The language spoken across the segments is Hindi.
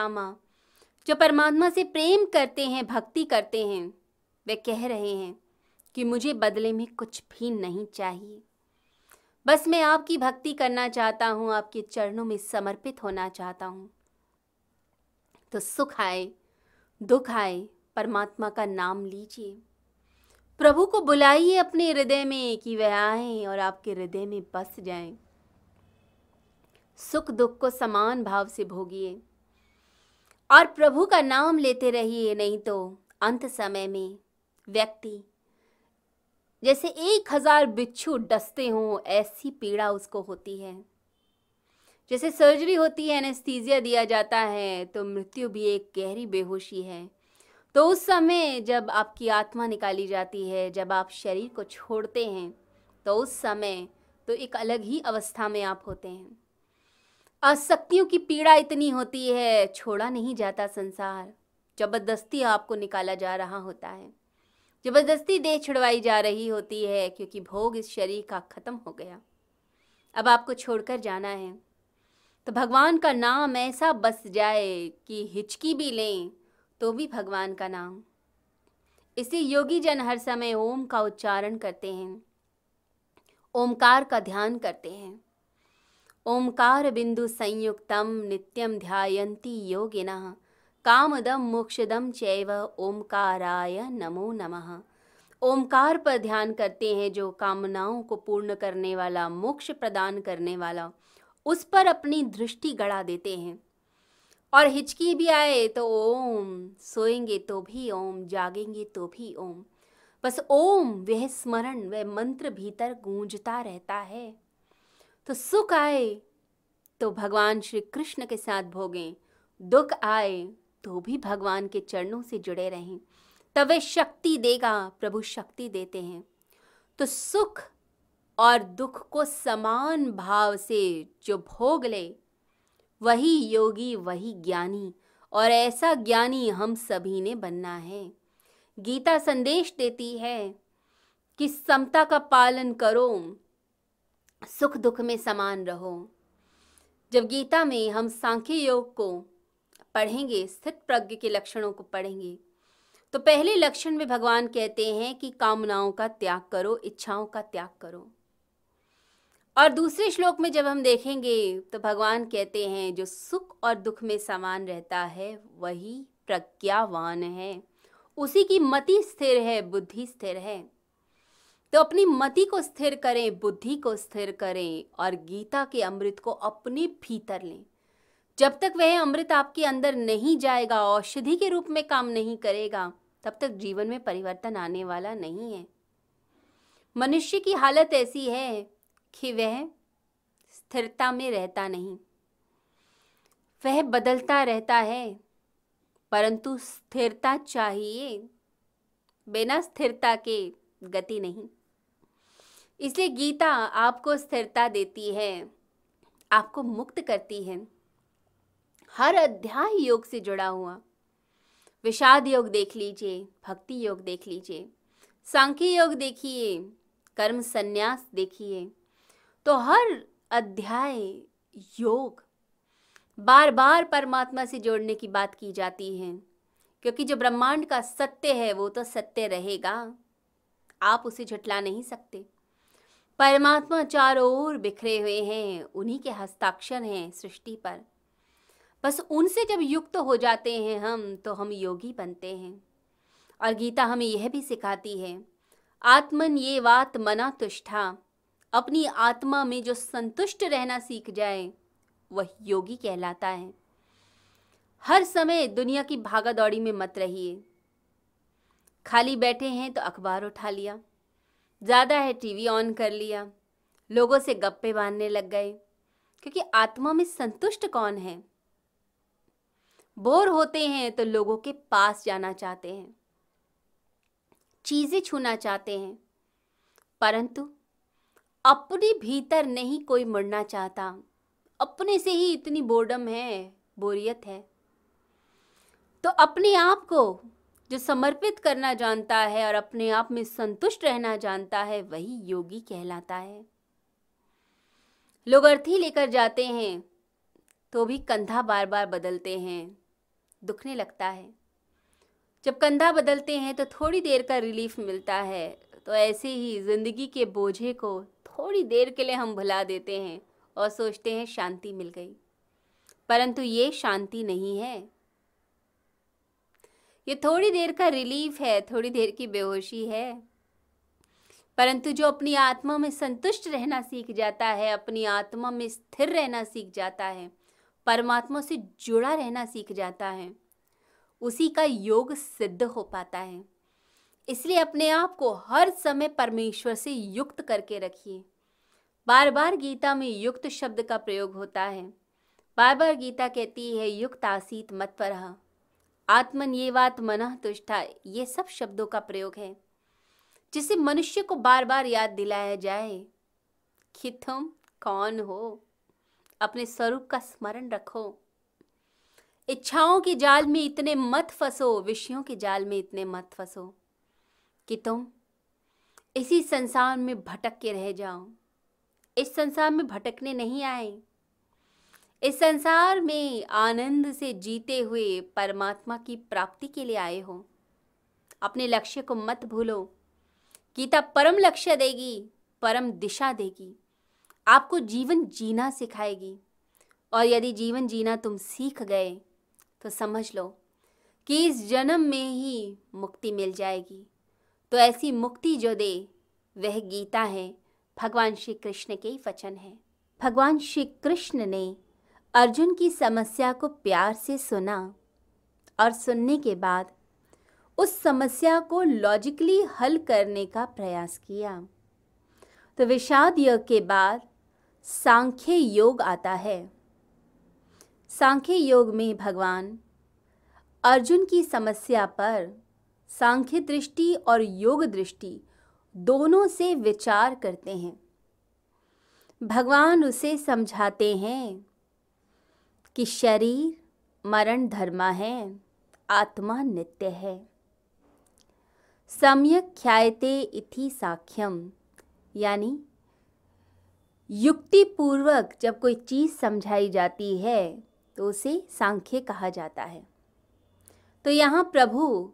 पितामा जो परमात्मा से प्रेम करते हैं, भक्ति करते हैं, वे कह रहे हैं कि मुझे बदले में कुछ भी नहीं चाहिए। बस मैं आपकी भक्ति करना चाहता हूँ, आपके चरणों में समर्पित होना चाहता हूँ। तो सुख आए, दुख आए, परमात्मा का नाम लीजिए। प्रभु को बुलाइए अपने हृदय में कि वह आए और आपके हृदय में बस जाएँ। सुख दुख को समान भाव से भोगिए। और प्रभु का नाम लेते रहिए, नहीं तो अंत समय में व्यक्ति जैसे एक हज़ार बिच्छू डसते हों, ऐसी पीड़ा उसको होती है। जैसे सर्जरी होती है, एनेस्थीजिया दिया जाता है तो मृत्यु भी एक गहरी बेहोशी है। तो उस समय जब आपकी आत्मा निकाली जाती है, जब आप शरीर को छोड़ते हैं तो उस समय तो एक अलग ही अवस्था में आप होते हैं। आसक्तियों की पीड़ा इतनी होती है, छोड़ा नहीं जाता संसार। ज़बरदस्ती आपको निकाला जा रहा होता है। ज़बरदस्ती देह छुड़वाई जा रही होती है, क्योंकि भोग इस शरीर का खत्म हो गया। अब आपको छोड़कर जाना है। तो भगवान का नाम ऐसा बस जाए कि हिचकी भी लें तो भी भगवान का नाम। इसे योगी जन हर समय ओम का उच्चारण करते हैं। ओमकार का ध्यान करते हैं। ओमकार बिंदु संयुक्तम नित्यम ध्यायन्ति योगिनः। कामदम मोक्षदम चैव ओमकाराय नमो नमः। ओमकार पर ध्यान करते हैं जो कामनाओं को पूर्ण करने वाला, मोक्ष प्रदान करने वाला, उस पर अपनी दृष्टि गड़ा देते हैं। और हिचकी भी आए तो ओम, सोएँगे तो भी ओम, जागेंगे तो भी ओम। बस ओम, वह स्मरण, वह मंत्र भीतर गूंजता रहता है। तो सुख आए तो भगवान श्री कृष्ण के साथ भोगें। दुख आए तो भी भगवान के चरणों से जुड़े रहें। तब वे शक्ति देगा, प्रभु शक्ति देते हैं। तो सुख और दुख को समान भाव से जो भोग ले, वही योगी, वही ज्ञानी, और ऐसा ज्ञानी हम सभी ने बनना है। गीता संदेश देती है कि समता का पालन करो सुख दुख में समान रहो। जब गीता में हम सांख्य योग को पढ़ेंगे, स्थित प्रज्ञ के लक्षणों को पढ़ेंगे तो पहले लक्षण में भगवान कहते हैं कि कामनाओं का त्याग करो, इच्छाओं का त्याग करो। और दूसरे श्लोक में जब हम देखेंगे तो भगवान कहते हैं, जो सुख और दुख में समान रहता है, वही प्रज्ञावान है। उसी की मति स्थिर है, बुद्धि स्थिर है। तो अपनी मति को स्थिर करें, बुद्धि को स्थिर करें और गीता के अमृत को अपने भीतर लें। जब तक वह अमृत आपके अंदर नहीं जाएगा, औषधि के रूप में काम नहीं करेगा, तब तक जीवन में परिवर्तन आने वाला नहीं है। मनुष्य की हालत ऐसी है कि वह स्थिरता में रहता नहीं। वह बदलता रहता है, परंतु स्थिरता चाहिए, बिना स्थिरता के गति नहीं। इसलिए गीता आपको स्थिरता देती है, आपको मुक्त करती है। हर अध्याय योग से जुड़ा हुआ। विषाद योग देख लीजिए, भक्ति योग देख लीजिए, सांख्य योग देखिए, कर्म संन्यास देखिए तो हर अध्याय योग बार बार परमात्मा से जोड़ने की बात की जाती है, क्योंकि जो ब्रह्मांड का सत्य है, वो तो सत्य रहेगा। आप उसे झुटला नहीं सकते। परमात्मा चारों ओर बिखरे हुए हैं, उन्हीं के हस्ताक्षर हैं सृष्टि पर। बस उनसे जब युक्त हो जाते हैं हम तो हम योगी बनते हैं। और गीता हमें यह भी सिखाती है, आत्मन ये बात मना तुष्ठा, अपनी आत्मा में जो संतुष्ट रहना सीख जाए, वह योगी कहलाता है। हर समय दुनिया की भागा दौड़ी में मत रहिए। खाली बैठे हैं तो अखबार उठा लिया। ज़्यादा है टीवी ऑन कर लिया। लोगों से गप्पे बांधने लग गए, क्योंकि आत्मा में संतुष्ट कौन है? बोर होते हैं तो लोगों के पास जाना चाहते हैं, चीज़ें छूना चाहते हैं, परंतु अपने भीतर नहीं कोई मुड़ना चाहता। अपने से ही इतनी बोर्डम है, बोरियत है। तो अपने आप को जो समर्पित करना जानता है और अपने आप में संतुष्ट रहना जानता है, वही योगी कहलाता है। लोग अर्थी लेकर जाते हैं तो भी कंधा बार बार बदलते हैं, दुखने लगता है। जब कंधा बदलते हैं तो थोड़ी देर का रिलीफ मिलता है तो ऐसे ही ज़िंदगी के बोझे को थोड़ी देर के लिए हम भुला देते हैं और सोचते हैं शांति मिल गई। परंतु ये शांति नहीं है। ये थोड़ी देर का रिलीफ है, थोड़ी देर की बेहोशी है। परंतु जो अपनी आत्मा में संतुष्ट रहना सीख जाता है, अपनी आत्मा में स्थिर रहना सीख जाता है, परमात्मा से जुड़ा रहना सीख जाता है, उसी का योग सिद्ध हो पाता है। इसलिए अपने आप को हर समय परमेश्वर से युक्त करके रखिए। बार बार गीता में युक्त शब्द का प्रयोग होता है। बार बार गीता कहती है, युक्त आसीत मत पर आत्मन ये बात मन तुष्टा, ये सब शब्दों का प्रयोग है, जिसे मनुष्य को बार बार याद दिलाया जाए कि तुम कौन हो? अपने स्वरूप का स्मरण रखो। इच्छाओं के जाल में इतने मत फंसो, विषयों के जाल में इतने मत फंसो कि तुम इसी संसार में भटक के रह जाओ। इस संसार में भटकने नहीं आए। इस संसार में आनंद से जीते हुए परमात्मा की प्राप्ति के लिए आए हो। अपने लक्ष्य को मत भूलो। गीता परम लक्ष्य देगी, परम दिशा देगी। आपको जीवन जीना सिखाएगी। और यदि जीवन जीना तुम सीख गए तो समझ लो कि इस जन्म में ही मुक्ति मिल जाएगी। तो ऐसी मुक्ति जो दे, वह गीता है। भगवान श्री कृष्ण के ही वचन है। भगवान श्री कृष्ण ने अर्जुन की समस्या को प्यार से सुना और सुनने के बाद उस समस्या को लॉजिकली हल करने का प्रयास किया। तो विषाद योग के बाद सांख्य योग आता है। सांख्य योग में भगवान अर्जुन की समस्या पर सांख्य दृष्टि और योग दृष्टि दोनों से विचार करते हैं। भगवान उसे समझाते हैं कि शरीर मरण धर्मा है, आत्मा नित्य है। सम्यक ख्यायते इति साख्यम, यानी युक्ति पूर्वक जब कोई चीज़ समझाई जाती है तो उसे सांख्य कहा जाता है। तो यहाँ प्रभु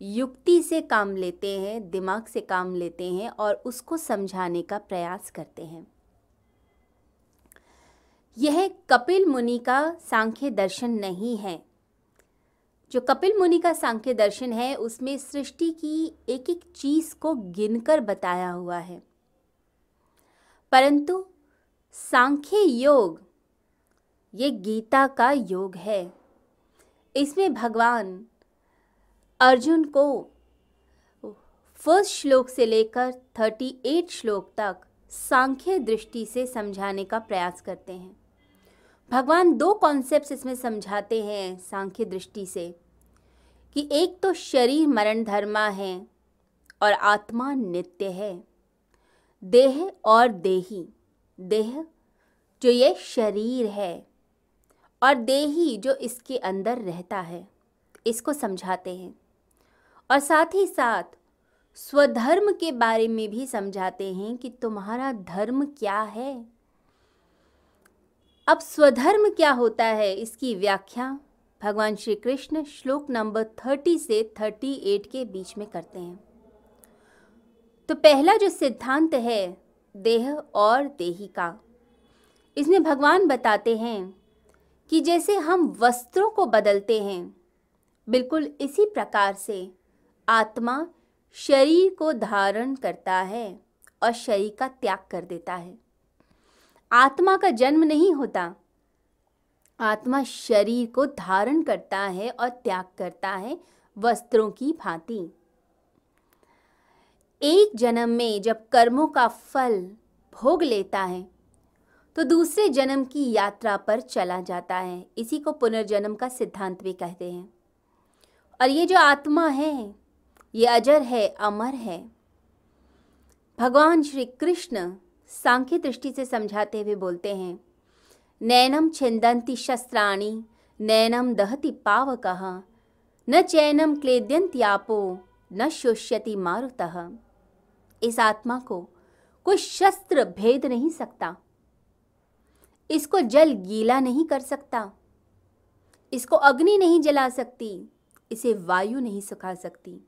युक्ति से काम लेते हैं, दिमाग से काम लेते हैं और उसको समझाने का प्रयास करते हैं। यह कपिल मुनि का सांख्य दर्शन नहीं है। जो कपिल मुनि का सांख्य दर्शन है, उसमें सृष्टि की एक एक चीज़ को गिनकर बताया हुआ है। परंतु सांख्य योग, ये गीता का योग है। इसमें भगवान अर्जुन को फ़र्स्ट श्लोक से लेकर थर्टी एट श्लोक तक सांख्य दृष्टि से समझाने का प्रयास करते हैं। भगवान दो कॉन्सेप्ट्स इसमें समझाते हैं सांख्य दृष्टि से, कि एक तो शरीर मरण धर्मा है और आत्मा नित्य है। देह और देही, देह जो ये शरीर है और देही जो इसके अंदर रहता है, इसको समझाते हैं। और साथ ही साथ स्वधर्म के बारे में भी समझाते हैं कि तुम्हारा धर्म क्या है? अब स्वधर्म क्या होता है इसकी व्याख्या भगवान श्री कृष्ण श्लोक नंबर थर्टी से थर्टी एट के बीच में करते हैं। तो पहला जो सिद्धांत है, देह और देही का, इसमें भगवान बताते हैं कि जैसे हम वस्त्रों को बदलते हैं, बिल्कुल इसी प्रकार से आत्मा शरीर को धारण करता है और शरीर का त्याग कर देता है। आत्मा का जन्म नहीं होता। आत्मा शरीर को धारण करता है और त्याग करता है वस्त्रों की भांति। एक जन्म में जब कर्मों का फल भोग लेता है तो दूसरे जन्म की यात्रा पर चला जाता है। इसी को पुनर्जन्म का सिद्धांत भी कहते हैं। और ये जो आत्मा है, ये अजर है, अमर है। भगवान श्री कृष्ण सांख्य दृष्टि से समझाते हुए बोलते हैं नैनम छिंदंती शस्त्राणी नैनम दहति पावक, न चैनम क्लेद्यंत्यापो न शुष्यति मारुतः। इस आत्मा को कोई शस्त्र भेद नहीं सकता। इसको जल गीला नहीं कर सकता। इसको अग्नि नहीं जला सकती, इसे वायु नहीं सुखा सकती।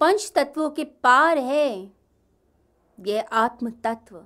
पंच तत्वों के पार है यह आत्म तत्व